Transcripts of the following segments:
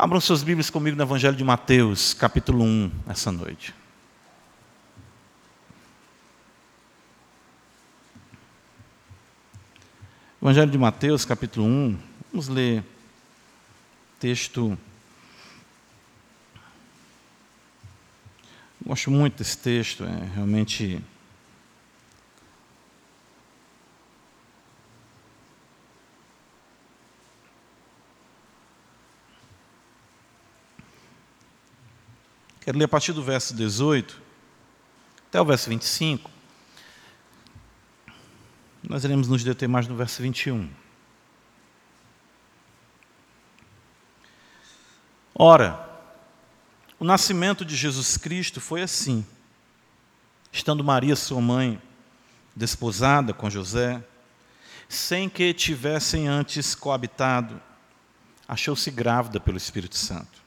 Abram suas Bíblias comigo no Evangelho de Mateus, capítulo 1, essa noite. Evangelho de Mateus, capítulo 1, vamos ler texto. Gosto muito desse texto, é realmente Quero ler a partir do verso 18 até o verso 25. Nós iremos nos deter mais no verso 21. Ora, o nascimento de Jesus Cristo foi assim. Estando Maria, sua mãe, desposada com José, sem que tivessem antes coabitado, achou-se grávida pelo Espírito Santo.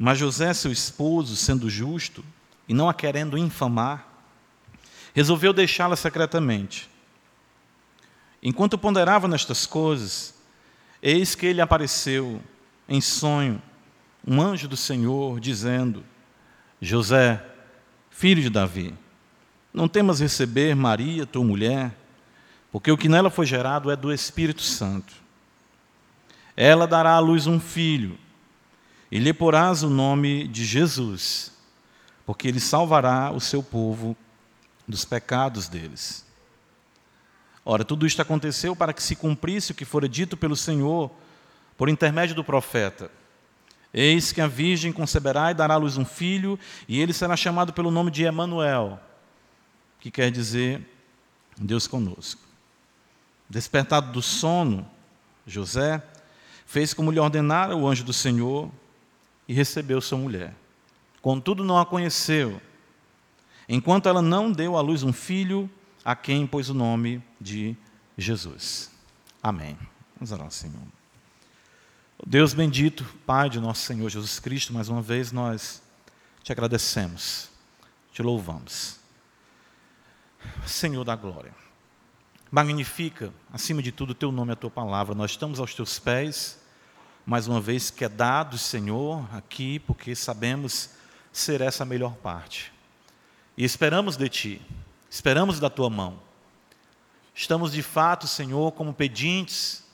Mas José, seu esposo, sendo justo e não a querendo infamar, resolveu deixá-la secretamente. Enquanto ponderava nestas coisas, eis que ele apareceu em sonho, um anjo do Senhor, dizendo: José, filho de Davi, não temas receber Maria, tua mulher, porque o que nela foi gerado é do Espírito Santo. Ela dará à luz um filho e lhe porás o nome de Jesus, porque ele salvará o seu povo dos pecados deles. Ora, tudo isto aconteceu para que se cumprisse o que fora dito pelo Senhor por intermédio do profeta. Eis que a virgem conceberá e dará à luz um filho, e ele será chamado pelo nome de Emanuel, que quer dizer Deus conosco. Despertado do sono, José fez como lhe ordenara o anjo do Senhor e recebeu sua mulher. Contudo, não a conheceu, enquanto ela não deu à luz um filho, a quem pôs o nome de Jesus. Amém. Vamos orar, Senhor. Deus bendito, Pai de nosso Senhor Jesus Cristo, mais uma vez nós te agradecemos, te louvamos. Senhor da glória, magnifica, acima de tudo, o teu nome e a tua palavra. Nós estamos aos teus pés mais uma vez, que é dado, Senhor, aqui, porque sabemos ser essa a melhor parte. E esperamos de Ti, esperamos da Tua mão. Estamos de fato, Senhor, como pedintes,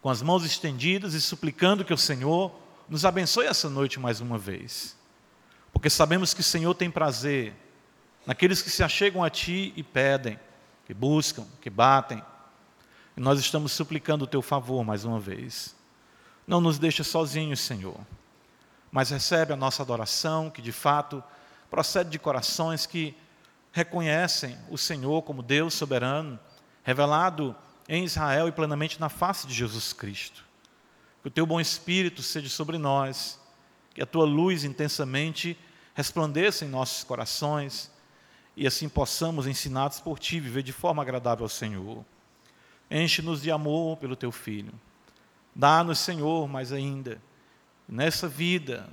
com as mãos estendidas e suplicando que o Senhor nos abençoe essa noite mais uma vez. Porque sabemos que o Senhor tem prazer naqueles que se achegam a Ti e pedem, que buscam, que batem. E nós estamos suplicando o Teu favor mais uma vez. Não nos deixa sozinhos, Senhor, mas recebe a nossa adoração, que de fato procede de corações que reconhecem o Senhor como Deus soberano, revelado em Israel e plenamente na face de Jesus Cristo. Que o teu bom espírito seja sobre nós, que a tua luz intensamente resplandeça em nossos corações e assim possamos, ensinados por ti, viver de forma agradável ao Senhor. Enche-nos de amor pelo teu filho. Dá-nos, Senhor, mais ainda, nessa vida,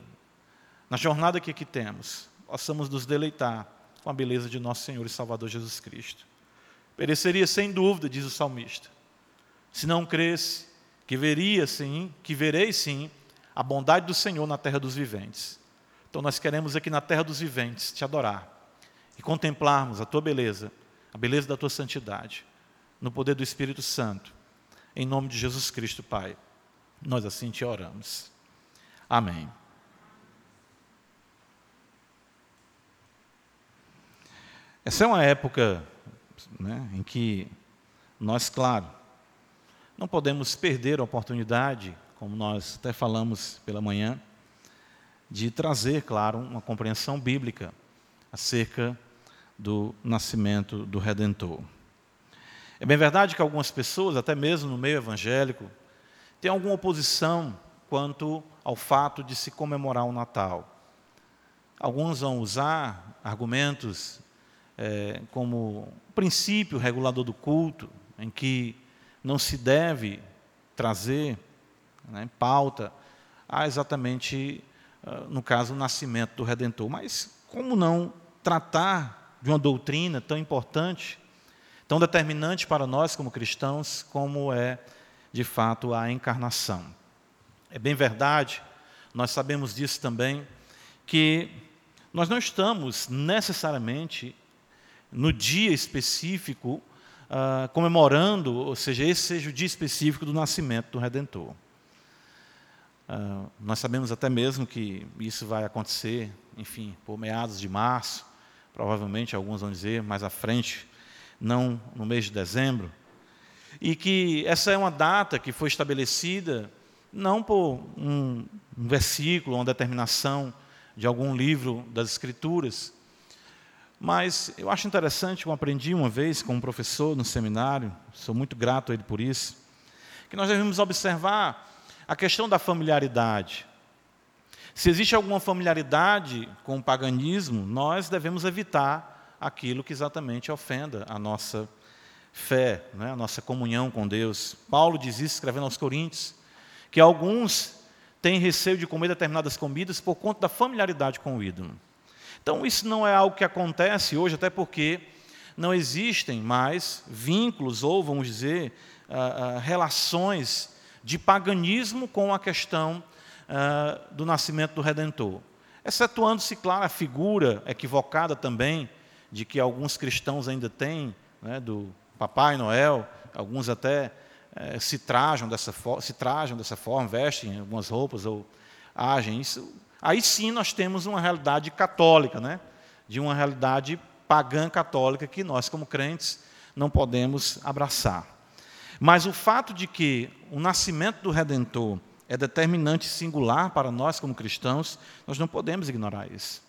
na jornada que aqui temos, possamos nos deleitar com a beleza de nosso Senhor e Salvador Jesus Cristo. Pereceria sem dúvida, diz o salmista, se não cresce que veria sim, que verei sim, a bondade do Senhor na terra dos viventes. Então nós queremos aqui na terra dos viventes te adorar e contemplarmos a tua beleza, a beleza da tua santidade, no poder do Espírito Santo, em nome de Jesus Cristo, Pai. Nós assim te oramos. Amém. Essa é uma época né, em que nós, claro, não podemos perder a oportunidade, como nós até falamos pela manhã, de trazer, claro, uma compreensão bíblica acerca do nascimento do Redentor. É bem verdade que algumas pessoas, até mesmo no meio evangélico, tem alguma oposição quanto ao fato de se comemorar o Natal. Alguns vão usar argumentos é, como princípio regulador do culto, em que não se deve trazer né, pauta a exatamente, uh, no caso, o nascimento do Redentor. Mas como não tratar de uma doutrina tão importante, tão determinante para nós como cristãos, como é de fato, a encarnação. É bem verdade, nós sabemos disso também, que nós não estamos necessariamente no dia específico uh, comemorando, ou seja, esse seja o dia específico do nascimento do Redentor. Uh, nós sabemos até mesmo que isso vai acontecer, enfim, por meados de março, provavelmente alguns vão dizer mais à frente, não no mês de dezembro, e que essa é uma data que foi estabelecida não por um, um versículo, uma determinação de algum livro das Escrituras, mas eu acho interessante, eu aprendi uma vez com um professor no seminário, sou muito grato a ele por isso, que nós devemos observar a questão da familiaridade. Se existe alguma familiaridade com o paganismo, nós devemos evitar aquilo que exatamente ofenda a nossa fé, né, a nossa comunhão com Deus. Paulo diz isso escrevendo aos Coríntios, que alguns têm receio de comer determinadas comidas por conta da familiaridade com o ídolo. Então, isso não é algo que acontece hoje, até porque não existem mais vínculos, ou vamos dizer, uh, uh, relações de paganismo com a questão uh, do nascimento do Redentor. Excetuando-se, claro, a figura equivocada também de que alguns cristãos ainda têm, né, do Papai Noel, alguns até eh, se, trajam dessa se trajam dessa forma, vestem algumas roupas ou agem. Isso, aí sim nós temos uma realidade católica, né, de uma realidade pagã católica que nós, como crentes, não podemos abraçar. Mas o fato de que o nascimento do Redentor é determinante singular para nós como cristãos, nós não podemos ignorar isso.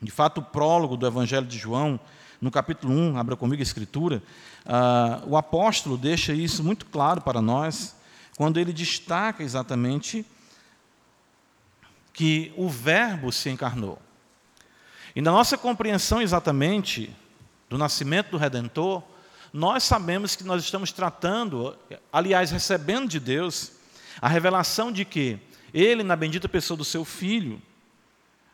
De fato, o prólogo do Evangelho de João, no capítulo 1, abra comigo a escritura, uh, o apóstolo deixa isso muito claro para nós, quando ele destaca exatamente que o Verbo se encarnou. E na nossa compreensão exatamente do nascimento do Redentor, nós sabemos que nós estamos tratando, aliás, recebendo de Deus, a revelação de que Ele, na bendita pessoa do Seu Filho,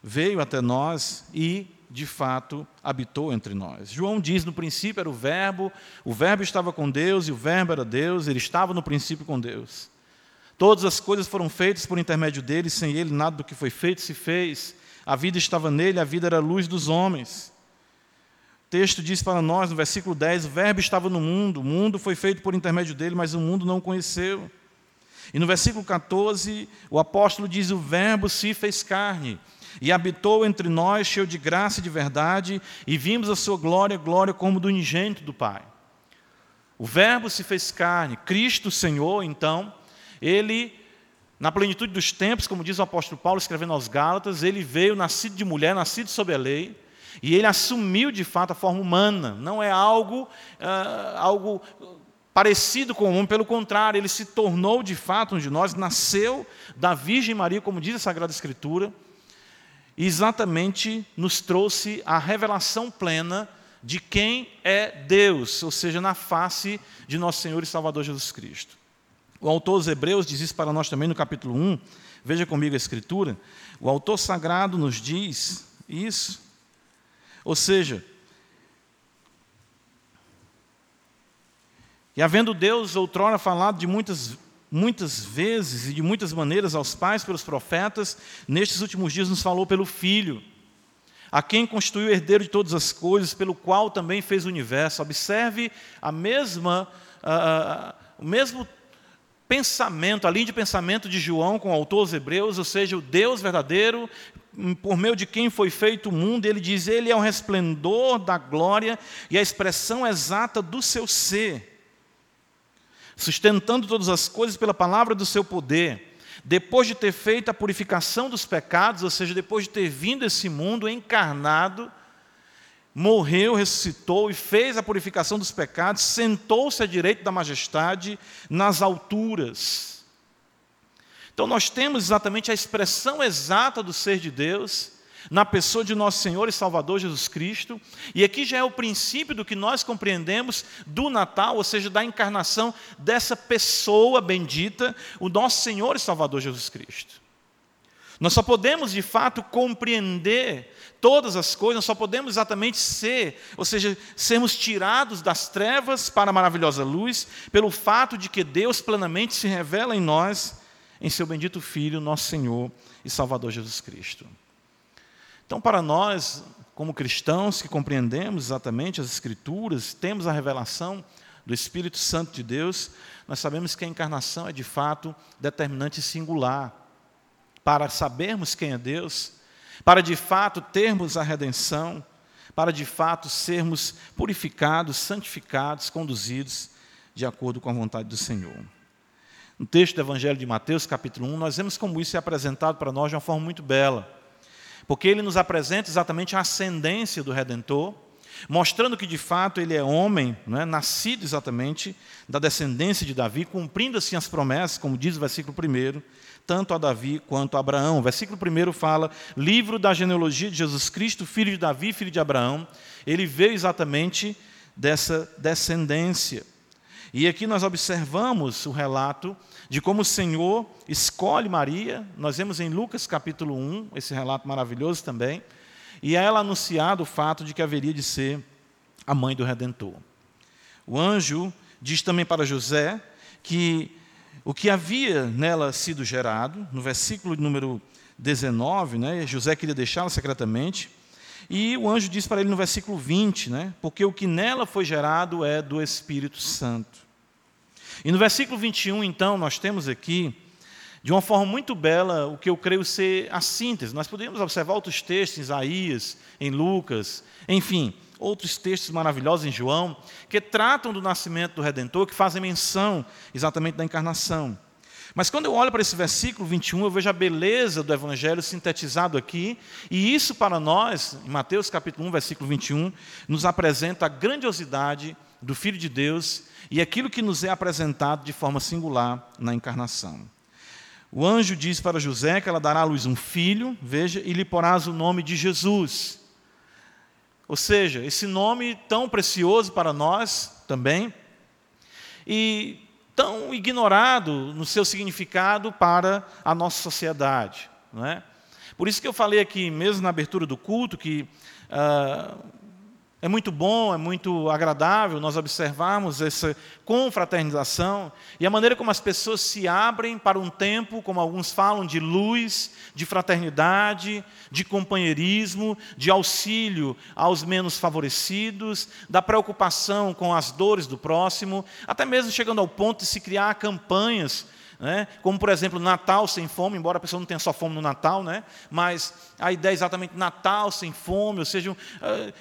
veio até nós e, de fato, habitou entre nós. João diz: no princípio era o Verbo, o Verbo estava com Deus e o Verbo era Deus, ele estava no princípio com Deus. Todas as coisas foram feitas por intermédio dele, sem ele nada do que foi feito se fez. A vida estava nele, a vida era a luz dos homens texto diz para nós, no versículo 10, o Verbo estava no mundo, o mundo foi feito por intermédio dele, mas o mundo não o conheceu. E no versículo 14, o apóstolo diz: O Verbo se fez carne e habitou entre nós, cheio de graça e de verdade, e vimos a sua glória, glória como do unigênito do Pai. O Verbo se fez carne, Cristo Senhor, então, ele, na plenitude dos tempos, como diz o apóstolo Paulo escrevendo aos Gálatas, ele veio nascido de mulher, nascido sob a lei, e ele assumiu de fato a forma humana, não é algo, uh, algo parecido com o homem, pelo contrário, ele se tornou de fato um de nós, nasceu da Virgem Maria, como diz a Sagrada Escritura, exatamente nos trouxe a revelação plena de quem é Deus, ou seja, na face de nosso Senhor e Salvador Jesus Cristo. O autor dos Hebreus diz isso para nós também no capítulo 1, veja comigo a Escritura. O autor sagrado nos diz isso, ou seja, e havendo Deus outrora falado de muitas, muitas vezes e de muitas maneiras aos pais pelos profetas, nestes últimos dias nos falou pelo Filho, a quem constituiu o herdeiro de todas as coisas, pelo qual também fez o universo. Observe a mesma, o mesmo pensamento, a linha de pensamento de João com o autor dos Hebreus, ou seja, o Deus verdadeiro, por meio de quem foi feito o mundo, ele diz: Ele é o resplendor da glória e a expressão exata do seu ser, sustentando todas as coisas pela palavra do seu poder. Depois de ter feito a purificação dos pecados, ou seja, depois de ter vindo esse mundo encarnado, morreu, ressuscitou e fez a purificação dos pecados, sentou-se à direita da majestade nas alturas então nós temos exatamente a expressão exata do ser de Deus na pessoa de nosso Senhor e Salvador Jesus Cristo, e aqui já é o princípio do que nós compreendemos do Natal, ou seja, da encarnação dessa pessoa bendita, o nosso Senhor e Salvador Jesus Cristo. Nós só podemos de fato compreender todas as coisas, nós só podemos exatamente ser, ou seja, sermos tirados das trevas para a maravilhosa luz, pelo fato de que Deus plenamente se revela em nós em seu bendito Filho, nosso Senhor e Salvador Jesus Cristo. Então, para nós, como cristãos que compreendemos exatamente as Escrituras, temos a revelação do Espírito Santo de Deus, nós sabemos que a encarnação é de fato determinante e singular para sabermos quem é Deus, para de fato termos a redenção, para de fato sermos purificados, santificados, conduzidos de acordo com a vontade do Senhor. No texto do Evangelho de Mateus, capítulo 1, nós vemos como isso é apresentado para nós de uma forma muito bela, porque ele nos apresenta exatamente a ascendência do Redentor, mostrando que de fato ele é homem, é? nascido exatamente da descendência de Davi, cumprindo assim as promessas, como diz o versículo 1, tanto a Davi quanto a Abraão. O versículo 1 fala: livro da genealogia de Jesus Cristo, filho de Davi, filho de Abraão. Ele veio exatamente dessa descendência. E aqui nós observamos o relato de como o Senhor escolhe Maria. Nós vemos em Lucas capítulo 1, esse relato maravilhoso também. E a ela anunciado o fato de que haveria de ser a mãe do Redentor. O anjo diz também para José que o que havia nela sido gerado, no versículo número 19, né, José queria deixá-la secretamente, e o anjo diz para ele no versículo 20, né, porque o que nela foi gerado é do Espírito Santo. E no versículo 21, então, nós temos aqui, de uma forma muito bela, o que eu creio ser a síntese. Nós podemos observar outros textos em Isaías, em Lucas, enfim, outros textos maravilhosos em João, que tratam do nascimento do Redentor, que fazem menção exatamente da encarnação. Mas quando eu olho para esse versículo 21, eu vejo a beleza do Evangelho sintetizado aqui, e isso para nós, em Mateus capítulo 1, versículo 21, nos apresenta a grandiosidade do Filho de Deus e aquilo que nos é apresentado de forma singular na encarnação. O anjo diz para José que ela dará à luz um filho, veja, e lhe porás o nome de Jesus. Ou seja, esse nome tão precioso para nós também, e tão ignorado no seu significado para a nossa sociedade. Não é? Por isso que eu falei aqui, mesmo na abertura do culto, que uh, é muito bom, é muito agradável nós observarmos essa confraternização e a maneira como as pessoas se abrem para um tempo, como alguns falam, de luz, de fraternidade, de companheirismo, de auxílio aos menos favorecidos, da preocupação com as dores do próximo, até mesmo chegando ao ponto de se criar campanhas né? como por exemplo Natal sem fome, embora a pessoa não tenha só fome no Natal, né? mas a ideia é exatamente Natal sem fome, ou seja, uh,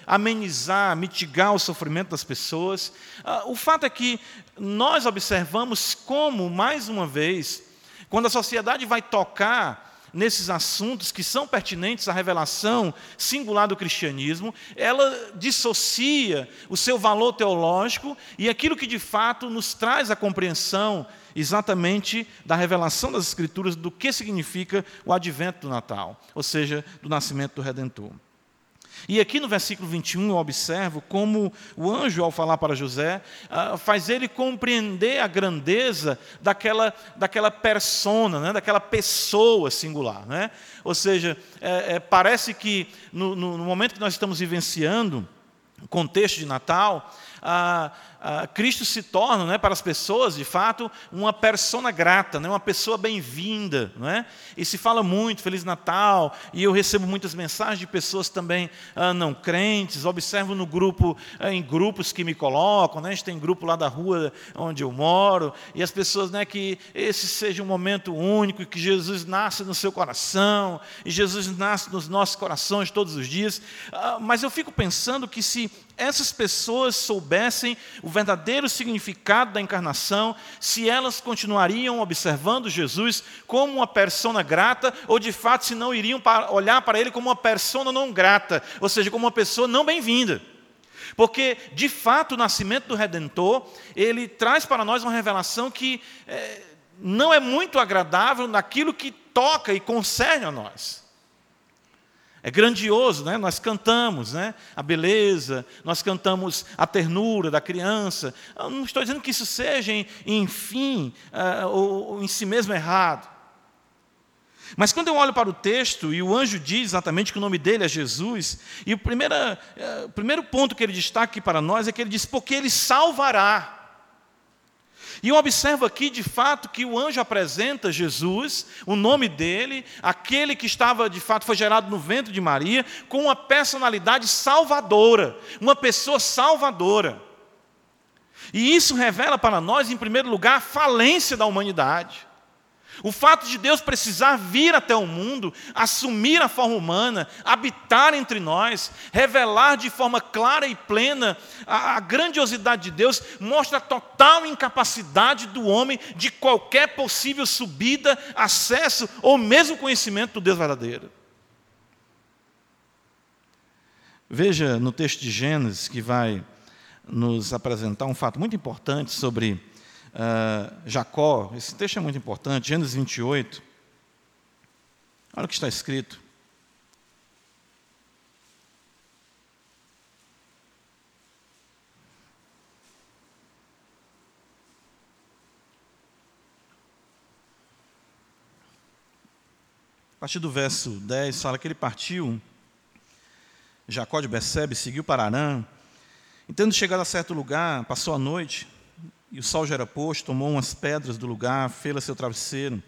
amenizar, mitigar o sofrimento das pessoas. Uh, o fato é que nós observamos como, mais uma vez, quando a sociedade vai tocar nesses assuntos que são pertinentes à revelação singular do cristianismo, ela dissocia o seu valor teológico e aquilo que de fato nos traz a compreensão exatamente da revelação das Escrituras do que significa o advento do Natal, ou seja, do nascimento do Redentor. E aqui no versículo 21 eu observo como o anjo, ao falar para José, ah, faz ele compreender a grandeza daquela, daquela persona, né, daquela pessoa singular. Né? Ou seja, é, é, parece que no, no, no momento que nós estamos vivenciando, o contexto de Natal, ah, ah, Cristo se torna, né, para as pessoas, de fato, uma persona grata, né, uma pessoa bem-vinda. Não é? E se fala muito, Feliz Natal, e eu recebo muitas mensagens de pessoas também ah, não crentes, observo no grupo, ah, em grupos que me colocam, né, a gente tem grupo lá da rua onde eu moro, e as pessoas, né, que esse seja um momento único, que Jesus nasce no seu coração, e Jesus nasce nos nossos corações todos os dias, ah, mas eu fico pensando que se essas pessoas soubessem o verdadeiro significado da encarnação, se elas continuariam observando Jesus como uma persona grata, ou de fato se não iriam olhar para ele como uma persona não grata, ou seja, como uma pessoa não bem-vinda. Porque, de fato, o nascimento do Redentor, ele traz para nós uma revelação que é, não é muito agradável naquilo que toca e concerne a nós. É grandioso, né? nós cantamos né? a beleza, nós cantamos a ternura da criança. Eu não estou dizendo que isso seja, enfim, uh, ou, ou em si mesmo errado. Mas quando eu olho para o texto, e o anjo diz exatamente que o nome dele é Jesus, e o, primeira, uh, o primeiro ponto que ele destaca aqui para nós é que ele diz, porque ele salvará. E eu observo aqui, de fato, que o anjo apresenta Jesus, o nome dele, aquele que estava, de fato, foi gerado no ventre de Maria, com uma personalidade salvadora, uma pessoa salvadora. E isso revela para nós, em primeiro lugar, a falência da humanidade. O fato de Deus precisar vir até o mundo, assumir a forma humana, habitar entre nós, revelar de forma clara e plena a, a, grandiosidade de Deus, mostra a total incapacidade do homem de qualquer possível subida, acesso ou mesmo conhecimento do Deus verdadeiro. Veja no texto de Gênesis que vai nos apresentar um fato muito importante sobre uh, Jacó. Esse texto é muito importante, Gênesis 28. Olha o que está escrito. A partir do verso 10 fala que ele partiu, Jacó de Becebe seguiu para Arã, e tendo chegado a certo lugar, passou a noite, e o sol já era posto, tomou umas pedras do lugar, fê-la seu travesseiro,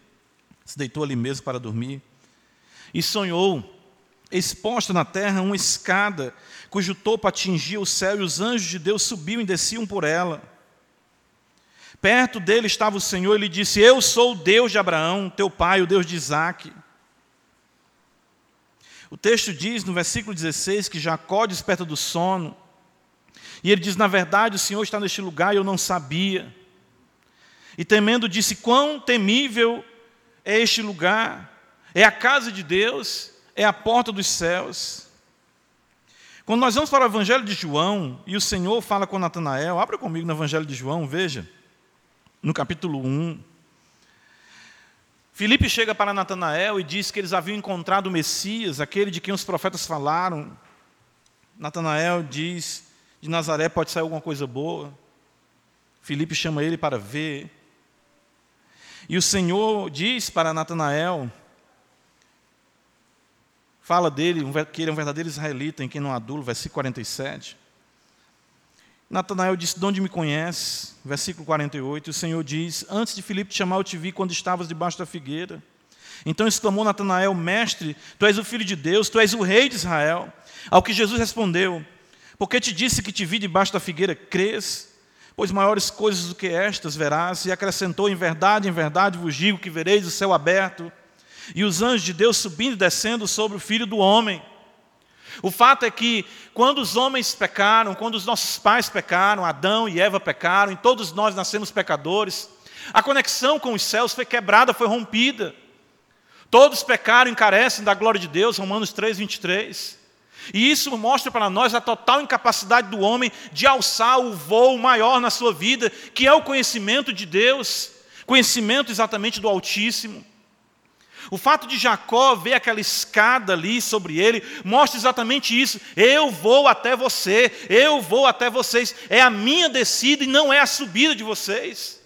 se deitou ali mesmo para dormir, e sonhou, exposta na terra, uma escada, cujo topo atingia o céu, e os anjos de Deus subiam e desciam por ela. Perto dele estava o Senhor, e lhe disse: Eu sou o Deus de Abraão, teu pai, o Deus de Isaque. O texto diz no versículo 16 que Jacó desperta do sono, e ele diz: Na verdade, o Senhor está neste lugar e eu não sabia. E temendo, disse: Quão temível é este lugar? É a casa de Deus, é a porta dos céus. Quando nós vamos para o Evangelho de João, e o Senhor fala com Natanael, abra comigo no Evangelho de João, veja, no capítulo 1. Filipe chega para Natanael e diz que eles haviam encontrado o Messias, aquele de quem os profetas falaram. Natanael diz: de Nazaré pode sair alguma coisa boa. Filipe chama ele para ver. E o Senhor diz para Natanael, fala dele, que ele é um verdadeiro israelita, em quem não adulo, versículo 47. Natanael disse: De onde me conheces? Versículo 48. E o Senhor diz: Antes de Filipe te chamar, eu te vi quando estavas debaixo da figueira. Então exclamou Natanael: Mestre, tu és o filho de Deus, tu és o rei de Israel. Ao que Jesus respondeu: porque te disse que te vi debaixo da figueira, crês? Pois maiores coisas do que estas verás. E acrescentou: Em verdade, em verdade vos digo que vereis o céu aberto e os anjos de Deus subindo e descendo sobre o filho do homem. O fato é que, quando os homens pecaram, quando os nossos pais pecaram, Adão e Eva pecaram, e todos nós nascemos pecadores, a conexão com os céus foi quebrada, foi rompida. Todos pecaram e carecem da glória de Deus, Romanos 3, 23. E isso mostra para nós a total incapacidade do homem de alçar o voo maior na sua vida, que é o conhecimento de Deus, conhecimento exatamente do Altíssimo. O fato de Jacó ver aquela escada ali sobre ele mostra exatamente isso. Eu vou até você, eu vou até vocês. É a minha descida e não é a subida de vocês.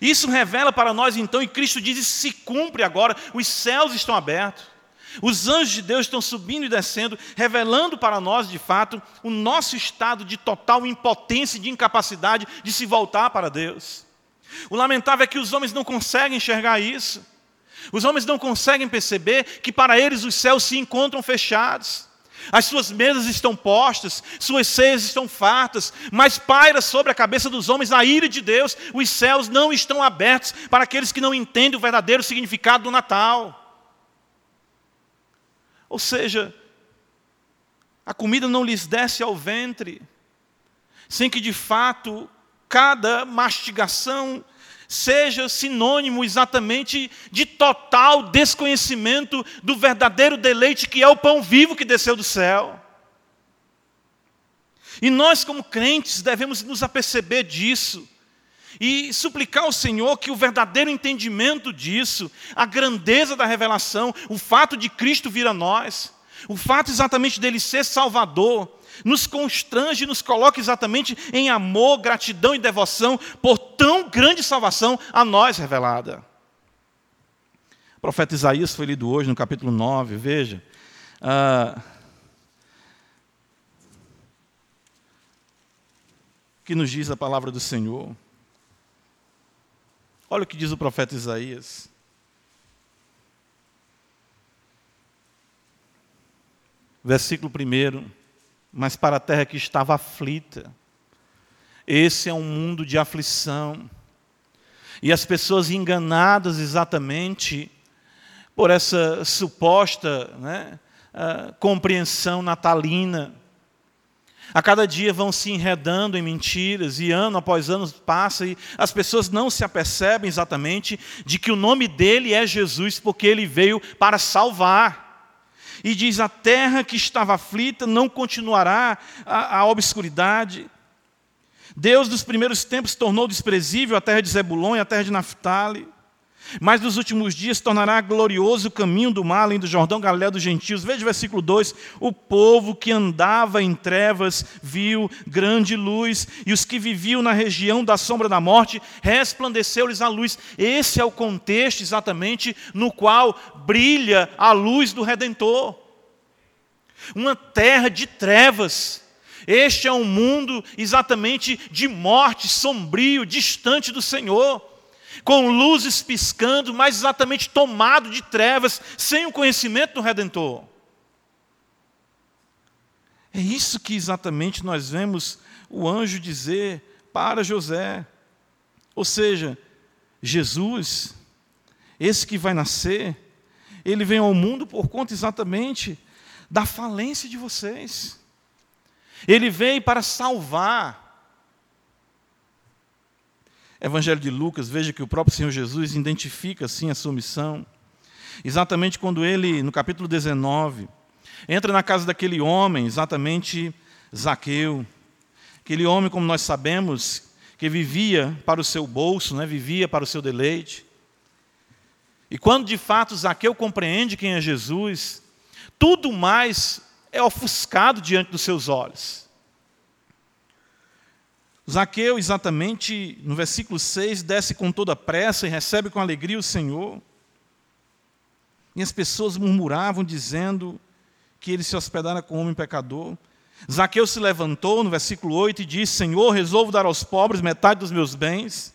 Isso revela para nós então, e Cristo diz: se cumpre agora, os céus estão abertos. Os anjos de Deus estão subindo e descendo, revelando para nós, de fato, o nosso estado de total impotência e de incapacidade de se voltar para Deus. O lamentável é que os homens não conseguem enxergar isso. Os homens não conseguem perceber que para eles os céus se encontram fechados. As suas mesas estão postas, suas ceias estão fartas, mas paira sobre a cabeça dos homens a ira de Deus. Os céus não estão abertos para aqueles que não entendem o verdadeiro significado do Natal. Ou seja, a comida não lhes desce ao ventre, sem que de fato cada mastigação seja sinônimo exatamente de total desconhecimento do verdadeiro deleite que é o pão vivo que desceu do céu. E nós, como crentes, devemos nos aperceber disso e suplicar ao Senhor que o verdadeiro entendimento disso, a grandeza da revelação, o fato de Cristo vir a nós, o fato exatamente dele ser Salvador, nos constrange, nos coloca exatamente em amor, gratidão e devoção por tão grande salvação a nós revelada. O profeta Isaías foi lido hoje no capítulo 9, veja. Ah, que nos diz a palavra do Senhor. Olha o que diz o profeta Isaías. Versículo 1. Mas para a terra que estava aflita, esse é um mundo de aflição. E as pessoas enganadas exatamente por essa suposta né, uh, compreensão natalina. A cada dia vão se enredando em mentiras, e ano após ano passa, e as pessoas não se apercebem exatamente de que o nome dele é Jesus, porque ele veio para salvar. E diz: a terra que estava aflita não continuará a, a obscuridade. Deus dos primeiros tempos tornou desprezível a terra de Zebulon e a terra de Naphtali. Mas nos últimos dias tornará glorioso o caminho do mar, além do Jordão, Galiléia dos gentios. Veja o versículo 2: O povo que andava em trevas viu grande luz, e os que viviam na região da sombra da morte, resplandeceu-lhes a luz. Esse é o contexto exatamente no qual brilha a luz do Redentor. Uma terra de trevas. Este é um mundo exatamente de morte, sombrio, distante do Senhor com luzes piscando, mas exatamente tomado de trevas, sem o conhecimento do Redentor. É isso que exatamente nós vemos o anjo dizer para José. Ou seja, Jesus, esse que vai nascer, ele vem ao mundo por conta exatamente da falência de vocês. Ele veio para salvar Evangelho de Lucas, veja que o próprio Senhor Jesus identifica assim a sua missão. Exatamente quando ele, no capítulo 19, entra na casa daquele homem, exatamente Zaqueu. Aquele homem, como nós sabemos, que vivia para o seu bolso, né, vivia para o seu deleite. E quando de fato Zaqueu compreende quem é Jesus, tudo mais é ofuscado diante dos seus olhos. Zaqueu, exatamente no versículo 6, desce com toda pressa e recebe com alegria o Senhor. E as pessoas murmuravam, dizendo que ele se hospedara com um homem pecador. Zaqueu se levantou, no versículo 8, e disse: Senhor, resolvo dar aos pobres metade dos meus bens.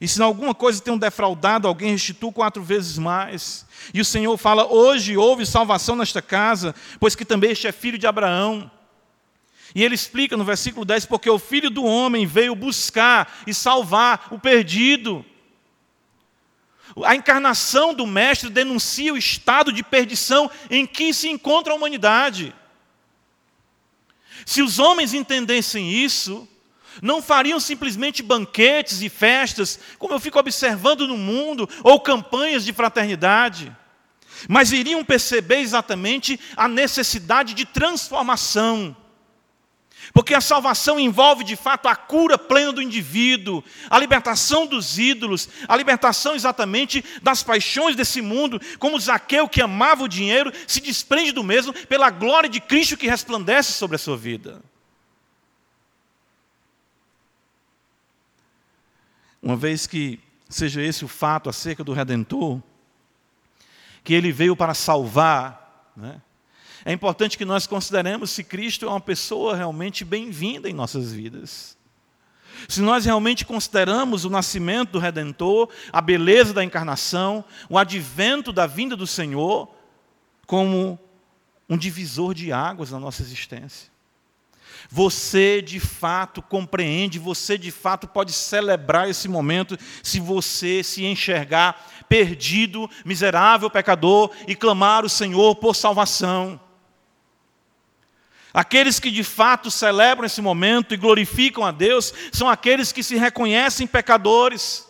E se em alguma coisa tenho defraudado alguém, restituo quatro vezes mais. E o Senhor fala: Hoje houve salvação nesta casa, pois que também este é filho de Abraão. E ele explica no versículo 10: porque o filho do homem veio buscar e salvar o perdido. A encarnação do Mestre denuncia o estado de perdição em que se encontra a humanidade. Se os homens entendessem isso, não fariam simplesmente banquetes e festas, como eu fico observando no mundo, ou campanhas de fraternidade, mas iriam perceber exatamente a necessidade de transformação porque a salvação envolve de fato a cura plena do indivíduo, a libertação dos ídolos, a libertação exatamente das paixões desse mundo, como Zaqueu, que amava o dinheiro, se desprende do mesmo pela glória de Cristo que resplandece sobre a sua vida. Uma vez que seja esse o fato acerca do Redentor, que ele veio para salvar, né? É importante que nós consideremos se Cristo é uma pessoa realmente bem-vinda em nossas vidas. Se nós realmente consideramos o nascimento do Redentor, a beleza da encarnação, o advento da vinda do Senhor, como um divisor de águas na nossa existência. Você de fato compreende, você de fato pode celebrar esse momento se você se enxergar perdido, miserável pecador e clamar o Senhor por salvação. Aqueles que de fato celebram esse momento e glorificam a Deus são aqueles que se reconhecem pecadores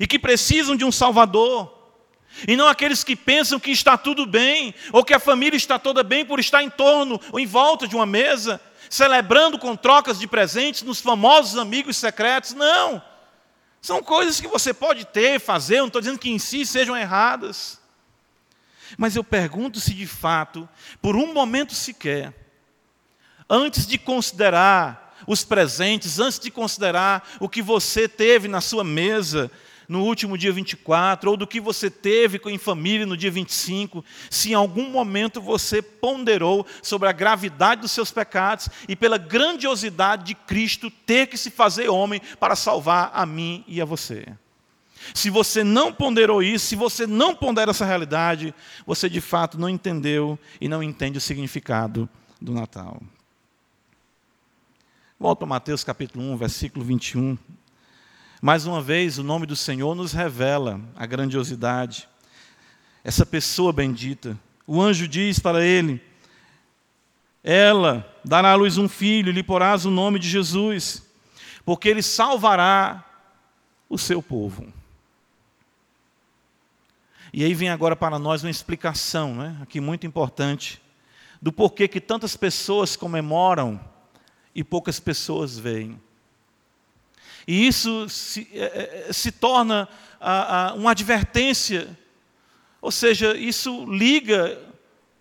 e que precisam de um Salvador. E não aqueles que pensam que está tudo bem, ou que a família está toda bem por estar em torno ou em volta de uma mesa, celebrando com trocas de presentes nos famosos amigos secretos. Não! São coisas que você pode ter, fazer, não estou dizendo que em si sejam erradas. Mas eu pergunto se de fato, por um momento sequer, Antes de considerar os presentes, antes de considerar o que você teve na sua mesa no último dia 24, ou do que você teve em família no dia 25, se em algum momento você ponderou sobre a gravidade dos seus pecados e pela grandiosidade de Cristo ter que se fazer homem para salvar a mim e a você. Se você não ponderou isso, se você não pondera essa realidade, você de fato não entendeu e não entende o significado do Natal. Volta a Mateus capítulo 1, versículo 21. Mais uma vez, o nome do Senhor nos revela a grandiosidade. Essa pessoa bendita. O anjo diz para ele: Ela dará à luz um filho, e lhe porás o nome de Jesus, porque ele salvará o seu povo. E aí vem agora para nós uma explicação, né, aqui muito importante, do porquê que tantas pessoas comemoram e poucas pessoas veem. E isso se, é, é, se torna a, a, uma advertência, ou seja, isso liga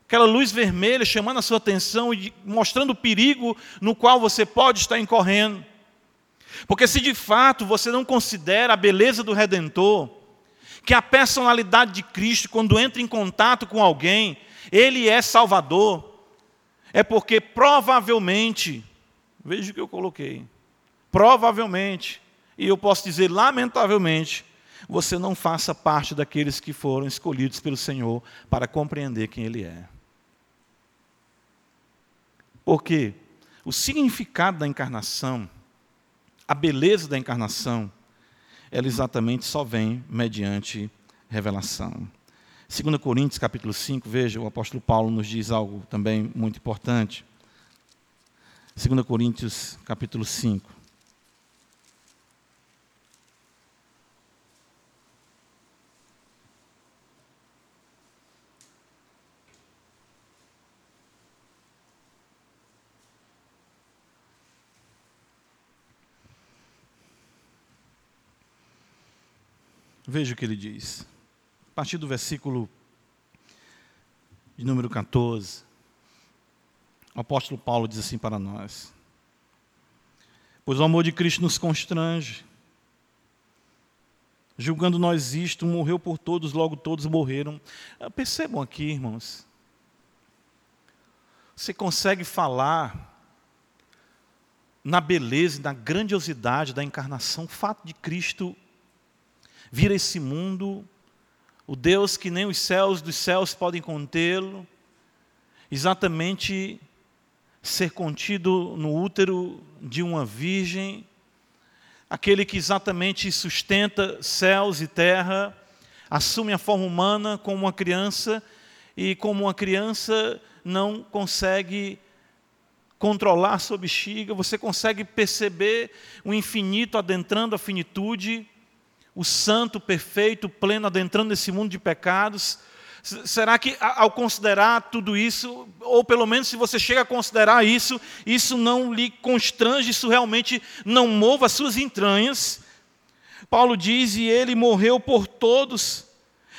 aquela luz vermelha chamando a sua atenção e mostrando o perigo no qual você pode estar incorrendo. Porque se de fato você não considera a beleza do Redentor, que a personalidade de Cristo, quando entra em contato com alguém, ele é Salvador, é porque provavelmente Veja o que eu coloquei. Provavelmente, e eu posso dizer lamentavelmente, você não faça parte daqueles que foram escolhidos pelo Senhor para compreender quem Ele é. Porque o significado da encarnação, a beleza da encarnação, ela exatamente só vem mediante revelação. 2 Coríntios capítulo 5, veja, o apóstolo Paulo nos diz algo também muito importante. 2 Coríntios capítulo 5. Veja o que ele diz. A partir do versículo de número 14. O apóstolo Paulo diz assim para nós: Pois o amor de Cristo nos constrange. Julgando nós isto, morreu por todos, logo todos morreram. Ah, percebam aqui, irmãos. Você consegue falar na beleza e na grandiosidade da encarnação, o fato de Cristo vir a esse mundo, o Deus que nem os céus dos céus podem contê-lo, exatamente ser contido no útero de uma virgem, aquele que exatamente sustenta céus e terra, assume a forma humana como uma criança e como uma criança não consegue controlar sua bexiga, você consegue perceber o infinito adentrando a finitude, o santo perfeito, pleno adentrando esse mundo de pecados, Será que ao considerar tudo isso, ou pelo menos se você chega a considerar isso, isso não lhe constrange, isso realmente não mova as suas entranhas? Paulo diz: e ele morreu por todos,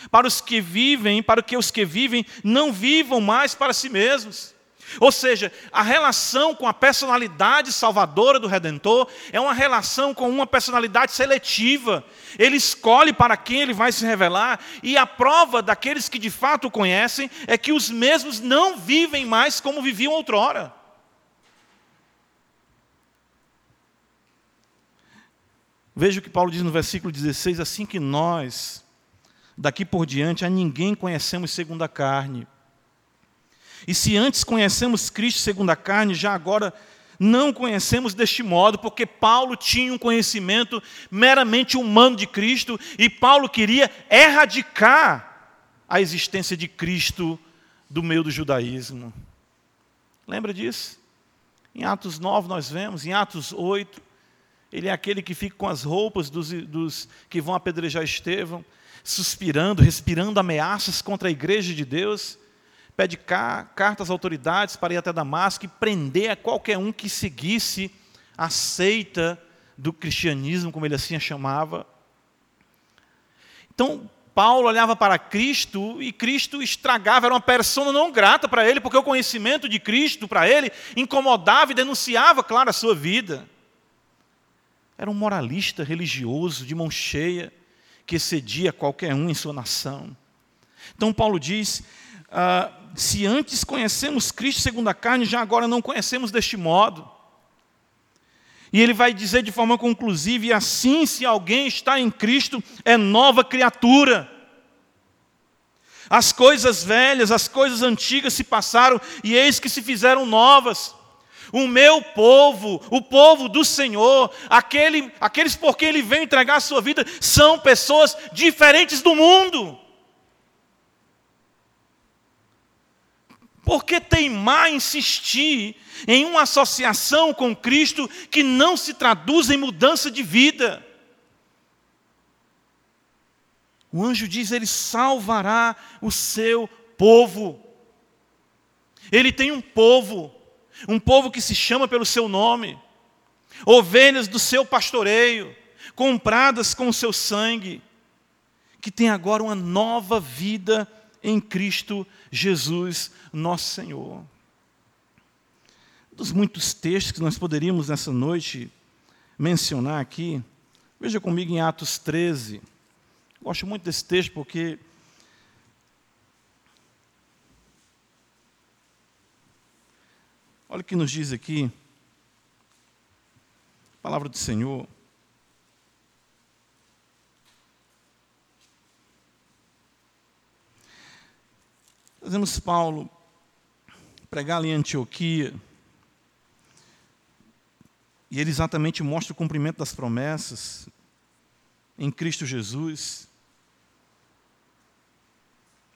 para os que vivem, para que os que vivem não vivam mais para si mesmos. Ou seja, a relação com a personalidade salvadora do Redentor é uma relação com uma personalidade seletiva. Ele escolhe para quem ele vai se revelar, e a prova daqueles que de fato o conhecem é que os mesmos não vivem mais como viviam outrora. Veja o que Paulo diz no versículo 16: assim que nós, daqui por diante, a ninguém conhecemos segundo a carne. E se antes conhecemos Cristo segundo a carne, já agora não conhecemos deste modo, porque Paulo tinha um conhecimento meramente humano de Cristo e Paulo queria erradicar a existência de Cristo do meio do judaísmo. Lembra disso? Em Atos 9 nós vemos, em Atos 8, ele é aquele que fica com as roupas dos, dos que vão apedrejar Estevão, suspirando, respirando ameaças contra a igreja de Deus pede cartas às autoridades para ir até Damasco e prender a qualquer um que seguisse a seita do cristianismo, como ele assim a chamava. Então, Paulo olhava para Cristo e Cristo estragava, era uma persona não grata para ele, porque o conhecimento de Cristo para ele incomodava e denunciava, claro, a sua vida. Era um moralista religioso, de mão cheia, que excedia qualquer um em sua nação. Então, Paulo diz ah, se antes conhecemos Cristo segundo a carne, já agora não conhecemos deste modo. E ele vai dizer de forma conclusiva: e assim, se alguém está em Cristo, é nova criatura. As coisas velhas, as coisas antigas se passaram e eis que se fizeram novas. O meu povo, o povo do Senhor, aquele, aqueles por quem ele veio entregar a sua vida, são pessoas diferentes do mundo. Por que teimar insistir em uma associação com Cristo que não se traduz em mudança de vida? O anjo diz: Ele salvará o seu povo. Ele tem um povo, um povo que se chama pelo seu nome, ovelhas do seu pastoreio, compradas com o seu sangue, que tem agora uma nova vida em Cristo Jesus, nosso Senhor. Dos muitos textos que nós poderíamos nessa noite mencionar aqui, veja comigo em Atos 13. Gosto muito desse texto porque Olha o que nos diz aqui, a palavra do Senhor. Fazemos Paulo pregar ali em Antioquia, e ele exatamente mostra o cumprimento das promessas em Cristo Jesus.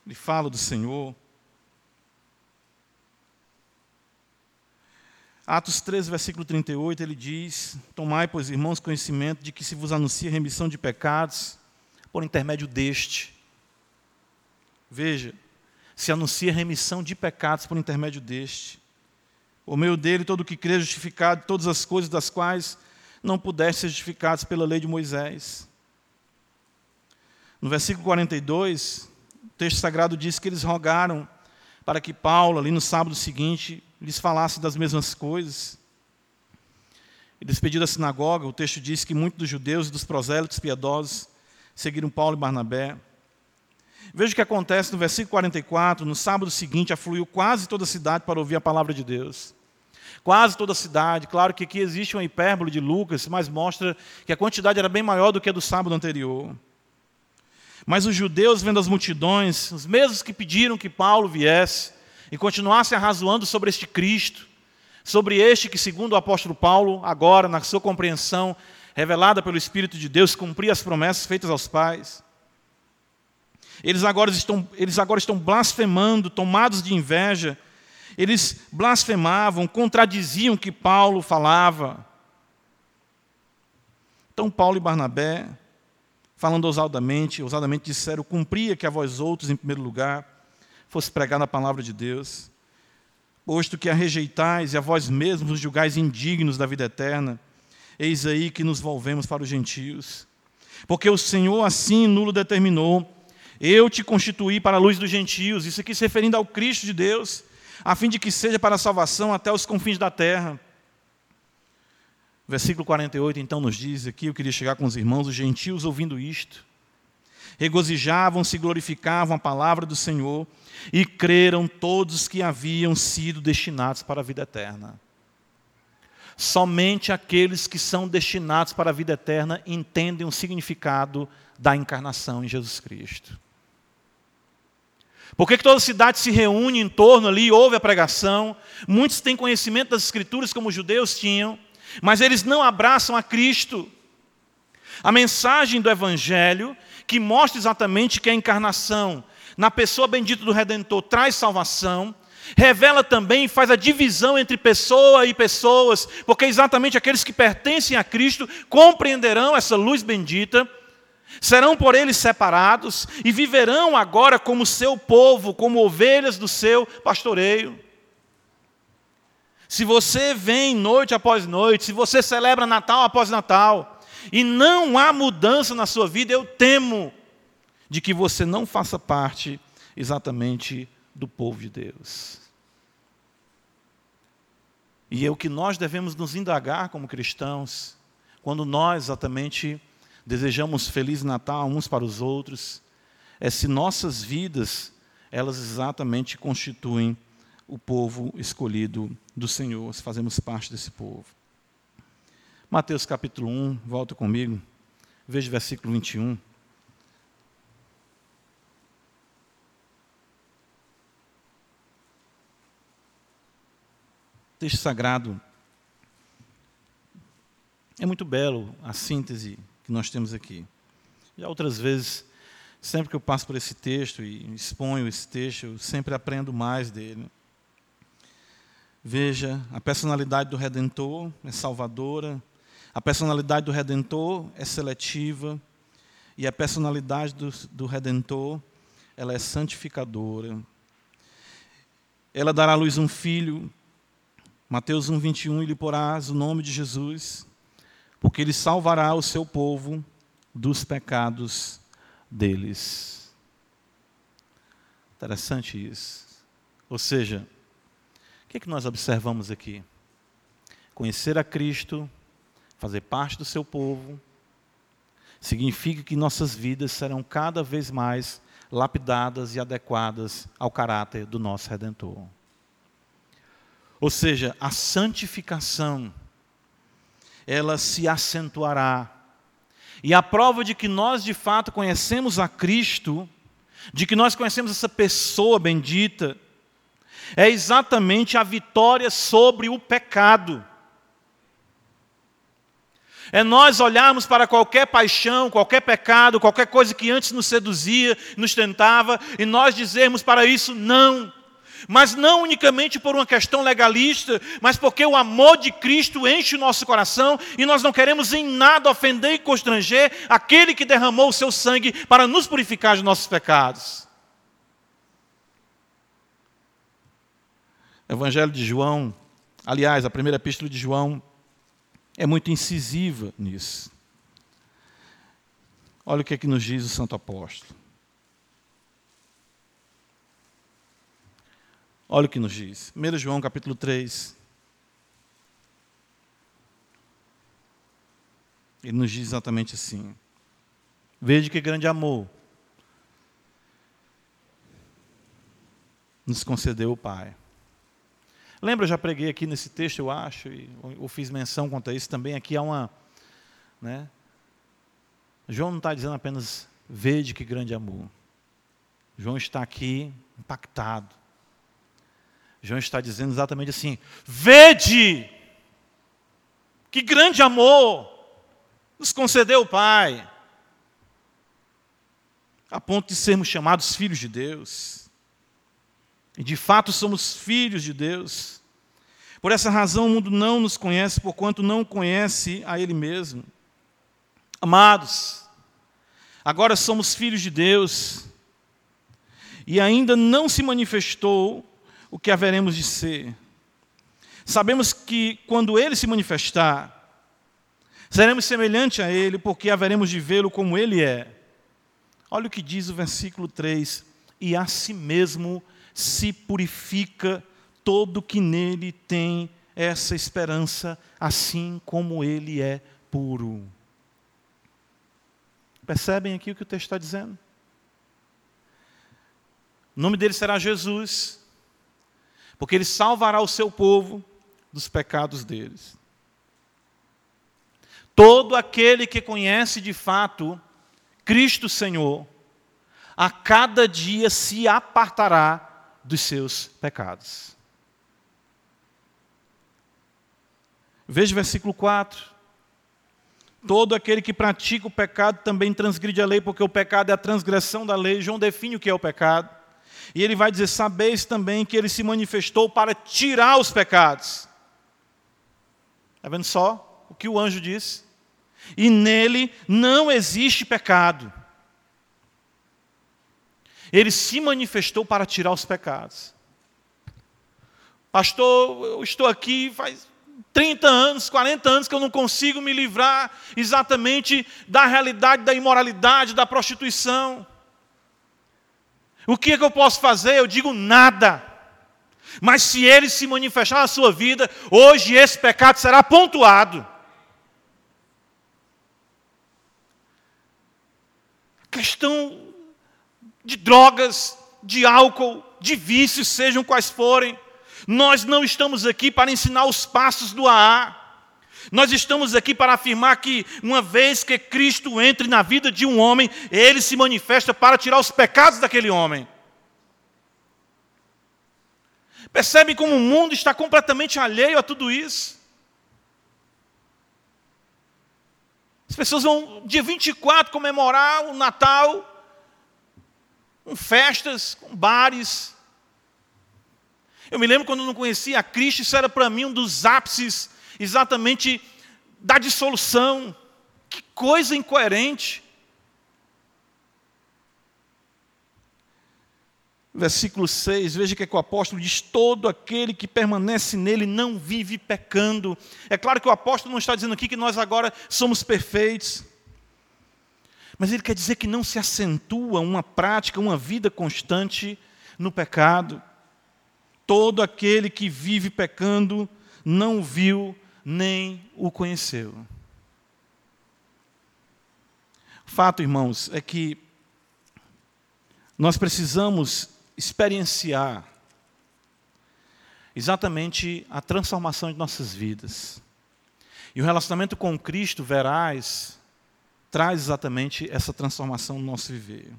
Ele fala do Senhor. Atos 13, versículo 38, ele diz: Tomai, pois, irmãos, conhecimento de que se vos anuncia remissão de pecados por intermédio deste. Veja, se anuncia remissão de pecados por intermédio deste. O meio dele, todo o que crê justificado, todas as coisas das quais não pudessem ser justificados pela lei de Moisés. No versículo 42, o texto sagrado diz que eles rogaram para que Paulo, ali no sábado seguinte, lhes falasse das mesmas coisas. E despedido da sinagoga, o texto diz que muitos dos judeus e dos prosélitos piedosos seguiram Paulo e Barnabé. Veja o que acontece no versículo 44. No sábado seguinte, afluiu quase toda a cidade para ouvir a palavra de Deus. Quase toda a cidade. Claro que aqui existe uma hipérbole de Lucas, mas mostra que a quantidade era bem maior do que a do sábado anterior. Mas os judeus, vendo as multidões, os mesmos que pediram que Paulo viesse e continuassem arrazoando sobre este Cristo, sobre este que, segundo o apóstolo Paulo, agora, na sua compreensão revelada pelo Espírito de Deus, cumpria as promessas feitas aos pais. Eles agora estão, eles agora estão blasfemando, tomados de inveja. Eles blasfemavam, contradiziam o que Paulo falava. Então Paulo e Barnabé, falando ousadamente, ousadamente disseram: cumpria que a vós outros, em primeiro lugar, fosse pregar a palavra de Deus, posto que a rejeitais e a vós mesmos os julgais indignos da vida eterna, eis aí que nos volvemos para os gentios. Porque o Senhor assim nulo determinou eu te constituí para a luz dos gentios, isso aqui se referindo ao Cristo de Deus, a fim de que seja para a salvação até os confins da terra. Versículo 48 então nos diz aqui, eu queria chegar com os irmãos, os gentios ouvindo isto, regozijavam-se glorificavam a palavra do Senhor, e creram todos que haviam sido destinados para a vida eterna. Somente aqueles que são destinados para a vida eterna entendem o significado da encarnação em Jesus Cristo. Por que, que toda a cidade se reúne em torno ali, ouve a pregação? Muitos têm conhecimento das Escrituras, como os judeus tinham, mas eles não abraçam a Cristo. A mensagem do Evangelho, que mostra exatamente que a encarnação, na pessoa bendita do Redentor, traz salvação, revela também, faz a divisão entre pessoa e pessoas, porque exatamente aqueles que pertencem a Cristo compreenderão essa luz bendita Serão por eles separados e viverão agora como seu povo, como ovelhas do seu pastoreio. Se você vem noite após noite, se você celebra Natal após Natal, e não há mudança na sua vida, eu temo de que você não faça parte exatamente do povo de Deus. E é o que nós devemos nos indagar como cristãos, quando nós exatamente desejamos feliz Natal uns para os outros, é se nossas vidas, elas exatamente constituem o povo escolhido do Senhor, se fazemos parte desse povo. Mateus capítulo 1, volta comigo. Veja o versículo 21. Texto sagrado. É muito belo a síntese que nós temos aqui. Já outras vezes, sempre que eu passo por esse texto e exponho esse texto, eu sempre aprendo mais dele. Veja, a personalidade do Redentor é salvadora, a personalidade do Redentor é seletiva, e a personalidade do, do Redentor ela é santificadora. Ela dará à luz um filho, Mateus 1, 21, e lhe porás o nome de Jesus, porque ele salvará o seu povo dos pecados deles. Interessante isso. Ou seja, o que, é que nós observamos aqui? Conhecer a Cristo, fazer parte do seu povo, significa que nossas vidas serão cada vez mais lapidadas e adequadas ao caráter do nosso Redentor. Ou seja, a santificação, ela se acentuará. E a prova de que nós de fato conhecemos a Cristo, de que nós conhecemos essa pessoa bendita, é exatamente a vitória sobre o pecado. É nós olharmos para qualquer paixão, qualquer pecado, qualquer coisa que antes nos seduzia, nos tentava, e nós dizermos para isso não. Mas não unicamente por uma questão legalista, mas porque o amor de Cristo enche o nosso coração e nós não queremos em nada ofender e constranger aquele que derramou o seu sangue para nos purificar de nossos pecados. Evangelho de João, aliás, a primeira epístola de João é muito incisiva nisso. Olha o que é que nos diz o Santo Apóstolo. Olha o que nos diz. 1 João capítulo 3. Ele nos diz exatamente assim. Veja que grande amor nos concedeu o Pai Lembra, eu já preguei aqui nesse texto, eu acho, e eu fiz menção quanto a isso também. Aqui há uma. Né? João não está dizendo apenas, vede que grande amor. João está aqui impactado. João está dizendo exatamente assim: vede que grande amor nos concedeu o Pai, a ponto de sermos chamados filhos de Deus. E de fato somos filhos de Deus. Por essa razão o mundo não nos conhece, porquanto não conhece a Ele mesmo. Amados, agora somos filhos de Deus, e ainda não se manifestou o que haveremos de ser. Sabemos que quando Ele se manifestar, seremos semelhantes a Ele, porque haveremos de vê-lo como Ele é. Olha o que diz o versículo 3: E a si mesmo se purifica todo que nele tem essa esperança, assim como ele é puro. Percebem aqui o que o texto está dizendo? O nome dele será Jesus, porque ele salvará o seu povo dos pecados deles. Todo aquele que conhece de fato Cristo Senhor, a cada dia se apartará dos seus pecados. Veja o versículo 4. Todo aquele que pratica o pecado também transgride a lei, porque o pecado é a transgressão da lei. João define o que é o pecado. E ele vai dizer: Sabeis também que ele se manifestou para tirar os pecados. Está vendo só o que o anjo disse? E nele não existe pecado. Ele se manifestou para tirar os pecados. Pastor, eu estou aqui faz 30 anos, 40 anos que eu não consigo me livrar exatamente da realidade da imoralidade, da prostituição. O que é que eu posso fazer? Eu digo nada. Mas se ele se manifestar na sua vida, hoje esse pecado será pontuado. Questão de drogas, de álcool, de vícios, sejam quais forem. Nós não estamos aqui para ensinar os passos do AA. Nós estamos aqui para afirmar que, uma vez que Cristo entre na vida de um homem, ele se manifesta para tirar os pecados daquele homem. Percebe como o mundo está completamente alheio a tudo isso? As pessoas vão, dia 24, comemorar o Natal, com festas, com bares. Eu me lembro quando não conhecia a Cristo, isso era para mim um dos ápices exatamente da dissolução. Que coisa incoerente. Versículo 6, veja que, é que o apóstolo diz: Todo aquele que permanece nele não vive pecando. É claro que o apóstolo não está dizendo aqui que nós agora somos perfeitos, mas ele quer dizer que não se acentua uma prática, uma vida constante no pecado. Todo aquele que vive pecando não viu nem o conheceu. Fato, irmãos, é que nós precisamos experienciar exatamente a transformação de nossas vidas. E o relacionamento com Cristo, verás, traz exatamente essa transformação no nosso viver.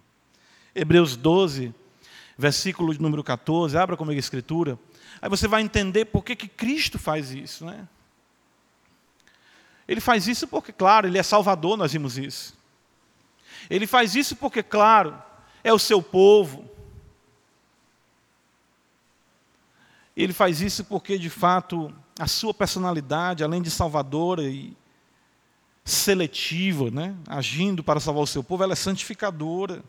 Hebreus 12, versículo de número 14, abra comigo a escritura. Aí você vai entender por que, que Cristo faz isso. Né? Ele faz isso porque, claro, Ele é Salvador, nós vimos isso. Ele faz isso porque, claro, é o seu povo. Ele faz isso porque, de fato, a sua personalidade, além de salvadora e seletiva, né, agindo para salvar o seu povo, ela é santificadora.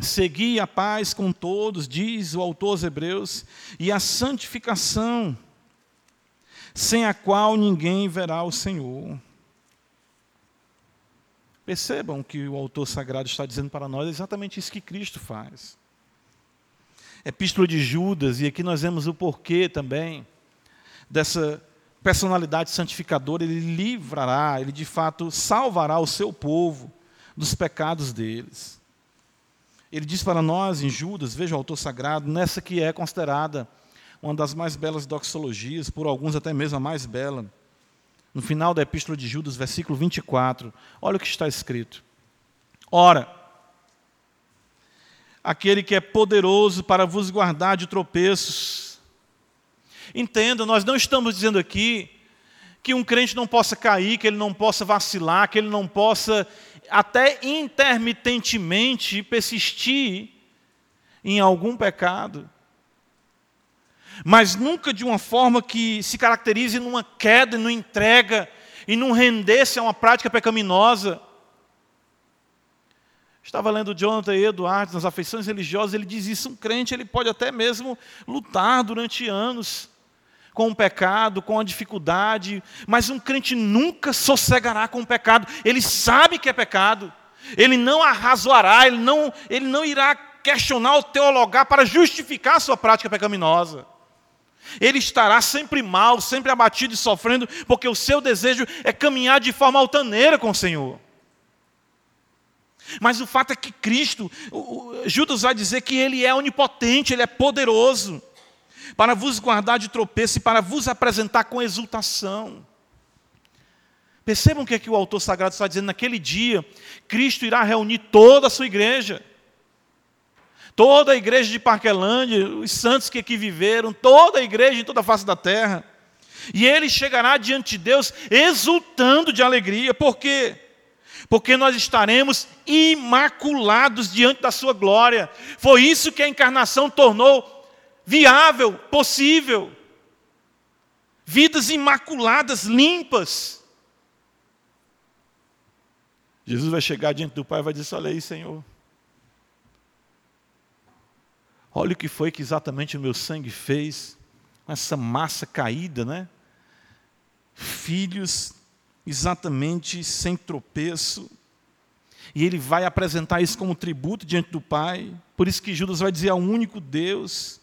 Segui a paz com todos, diz o autor aos Hebreus, e a santificação, sem a qual ninguém verá o Senhor. Percebam que o autor sagrado está dizendo para nós exatamente isso que Cristo faz. Epístola de Judas, e aqui nós vemos o porquê também dessa personalidade santificadora, ele livrará, ele de fato salvará o seu povo dos pecados deles. Ele diz para nós em Judas, veja o autor sagrado, nessa que é considerada uma das mais belas doxologias, por alguns até mesmo a mais bela. No final da Epístola de Judas, versículo 24, olha o que está escrito. Ora, aquele que é poderoso para vos guardar de tropeços. Entenda, nós não estamos dizendo aqui que um crente não possa cair, que ele não possa vacilar, que ele não possa até intermitentemente persistir em algum pecado. Mas nunca de uma forma que se caracterize numa queda, numa entrega e num render-se a uma prática pecaminosa. Estava lendo Jonathan Edwards nas afeições religiosas, ele diz isso, um crente ele pode até mesmo lutar durante anos com o pecado, com a dificuldade, mas um crente nunca sossegará com o pecado. Ele sabe que é pecado. Ele não arrazoará, ele não, ele não irá questionar ou teologar para justificar a sua prática pecaminosa. Ele estará sempre mal, sempre abatido e sofrendo, porque o seu desejo é caminhar de forma altaneira com o Senhor. Mas o fato é que Cristo, Judas vai dizer que Ele é onipotente, Ele é poderoso, para vos guardar de tropeço e para vos apresentar com exultação. Percebam o que, é que o autor sagrado está dizendo naquele dia: Cristo irá reunir toda a sua igreja, toda a igreja de Parquelândia, os santos que aqui viveram, toda a igreja em toda a face da terra, e ele chegará diante de Deus exultando de alegria, por quê? porque nós estaremos imaculados diante da Sua glória. Foi isso que a encarnação tornou viável, possível. Vidas imaculadas, limpas. Jesus vai chegar diante do Pai e vai dizer: Olha aí, Senhor. Olha o que foi que exatamente o meu sangue fez, essa massa caída, né? Filhos exatamente sem tropeço. E ele vai apresentar isso como tributo diante do Pai. Por isso que Judas vai dizer ao único Deus,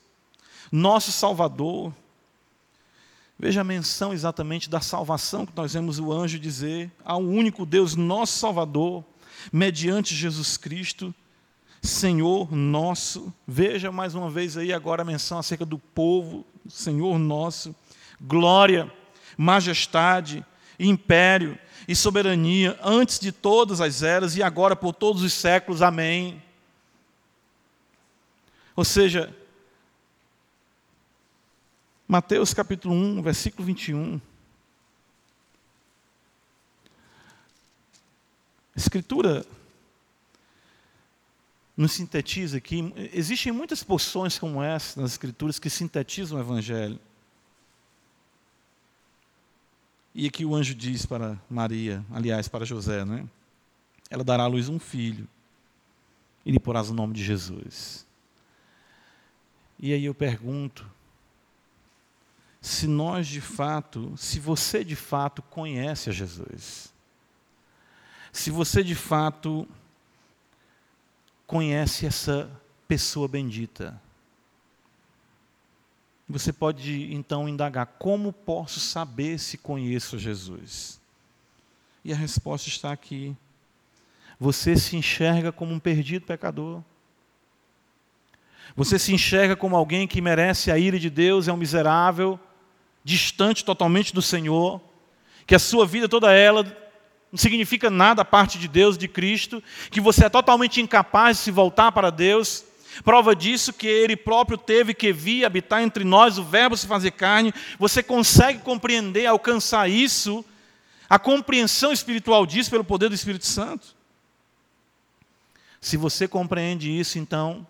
nosso Salvador. Veja a menção exatamente da salvação que nós vemos o anjo dizer ao único Deus, nosso Salvador, mediante Jesus Cristo, Senhor nosso. Veja mais uma vez aí agora a menção acerca do povo, Senhor nosso. Glória majestade, império e soberania antes de todas as eras e agora por todos os séculos. Amém. Ou seja, Mateus capítulo 1, versículo 21. A Escritura nos sintetiza aqui. Existem muitas porções como essa nas Escrituras que sintetizam o Evangelho. E aqui o anjo diz para Maria, aliás, para José, né? Ela dará à luz um filho e lhe porás o nome de Jesus. E aí eu pergunto, se nós de fato, se você de fato conhece a Jesus, se você de fato conhece essa pessoa bendita, você pode então indagar: como posso saber se conheço Jesus? E a resposta está aqui. Você se enxerga como um perdido pecador. Você se enxerga como alguém que merece a ira de Deus, é um miserável, distante totalmente do Senhor, que a sua vida toda ela não significa nada a parte de Deus, de Cristo, que você é totalmente incapaz de se voltar para Deus, Prova disso que ele próprio teve que vir habitar entre nós, o Verbo se fazer carne. Você consegue compreender, alcançar isso, a compreensão espiritual disso pelo poder do Espírito Santo? Se você compreende isso, então,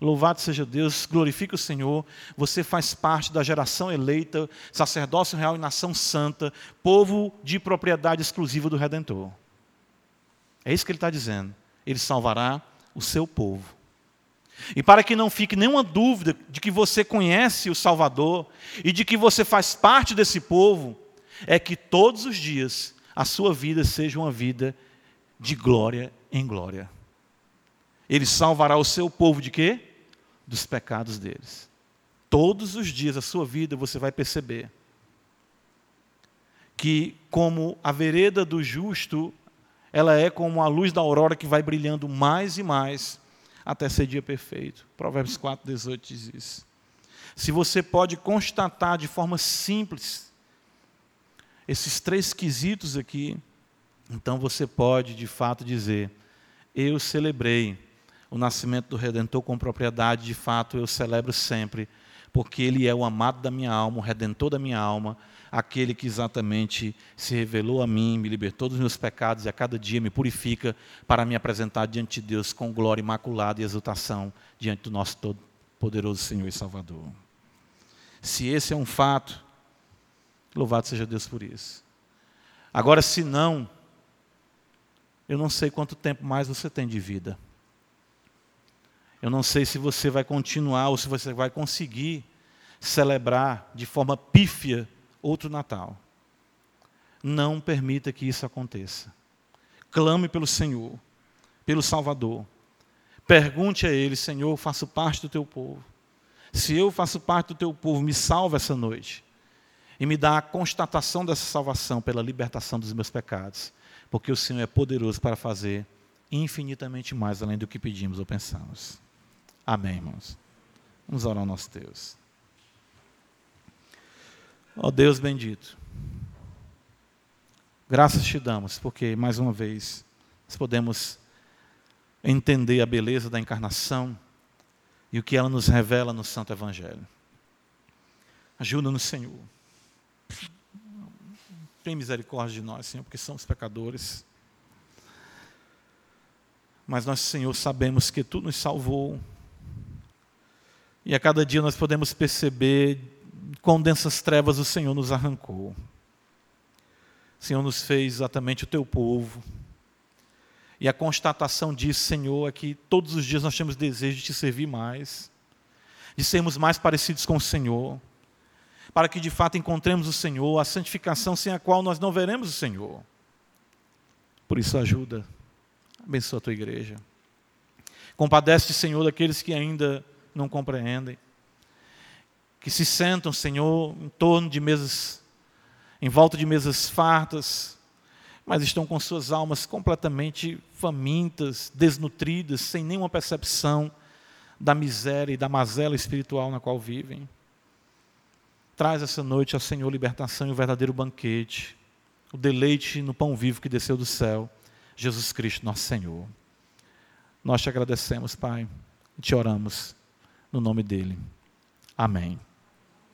louvado seja Deus, glorifique o Senhor. Você faz parte da geração eleita, sacerdócio real e nação santa, povo de propriedade exclusiva do Redentor. É isso que ele está dizendo. Ele salvará o seu povo. E para que não fique nenhuma dúvida de que você conhece o Salvador e de que você faz parte desse povo, é que todos os dias a sua vida seja uma vida de glória em glória. Ele salvará o seu povo de quê? Dos pecados deles. Todos os dias da sua vida você vai perceber que, como a vereda do justo, ela é como a luz da aurora que vai brilhando mais e mais até ser dia perfeito. Provérbios 4, 18 diz isso. Se você pode constatar de forma simples esses três quesitos aqui, então você pode de fato dizer: Eu celebrei o nascimento do Redentor com propriedade, de fato eu celebro sempre, porque Ele é o amado da minha alma, o Redentor da minha alma, aquele que exatamente se revelou a mim, me libertou dos meus pecados e a cada dia me purifica para me apresentar diante de Deus com glória imaculada e exultação diante do nosso todo-poderoso Senhor e Salvador. Se esse é um fato, louvado seja Deus por isso. Agora, se não, eu não sei quanto tempo mais você tem de vida. Eu não sei se você vai continuar ou se você vai conseguir celebrar de forma pífia outro Natal. Não permita que isso aconteça. Clame pelo Senhor, pelo Salvador. Pergunte a Ele, Senhor, eu faço parte do teu povo. Se eu faço parte do teu povo, me salva essa noite. E me dá a constatação dessa salvação pela libertação dos meus pecados. Porque o Senhor é poderoso para fazer infinitamente mais além do que pedimos ou pensamos. Amém, irmãos. Vamos orar ao nosso Deus. Ó Deus bendito, graças te damos, porque mais uma vez nós podemos entender a beleza da encarnação e o que ela nos revela no Santo Evangelho. Ajuda-nos, Senhor. Tem misericórdia de nós, Senhor, porque somos pecadores. Mas nós, Senhor, sabemos que Tu nos salvou. E a cada dia nós podemos perceber quão densas trevas o Senhor nos arrancou. O Senhor nos fez exatamente o teu povo. E a constatação disso, Senhor, é que todos os dias nós temos desejo de te servir mais, de sermos mais parecidos com o Senhor, para que de fato encontremos o Senhor, a santificação sem a qual nós não veremos o Senhor. Por isso, ajuda, abençoa a tua igreja. Compadece, Senhor, daqueles que ainda não compreendem que se sentam, Senhor, em torno de mesas, em volta de mesas fartas, mas estão com suas almas completamente famintas, desnutridas, sem nenhuma percepção da miséria e da mazela espiritual na qual vivem. Traz essa noite ao Senhor libertação e o verdadeiro banquete, o deleite no pão vivo que desceu do céu, Jesus Cristo, nosso Senhor. Nós te agradecemos, Pai, e te oramos no nome dele. Amém.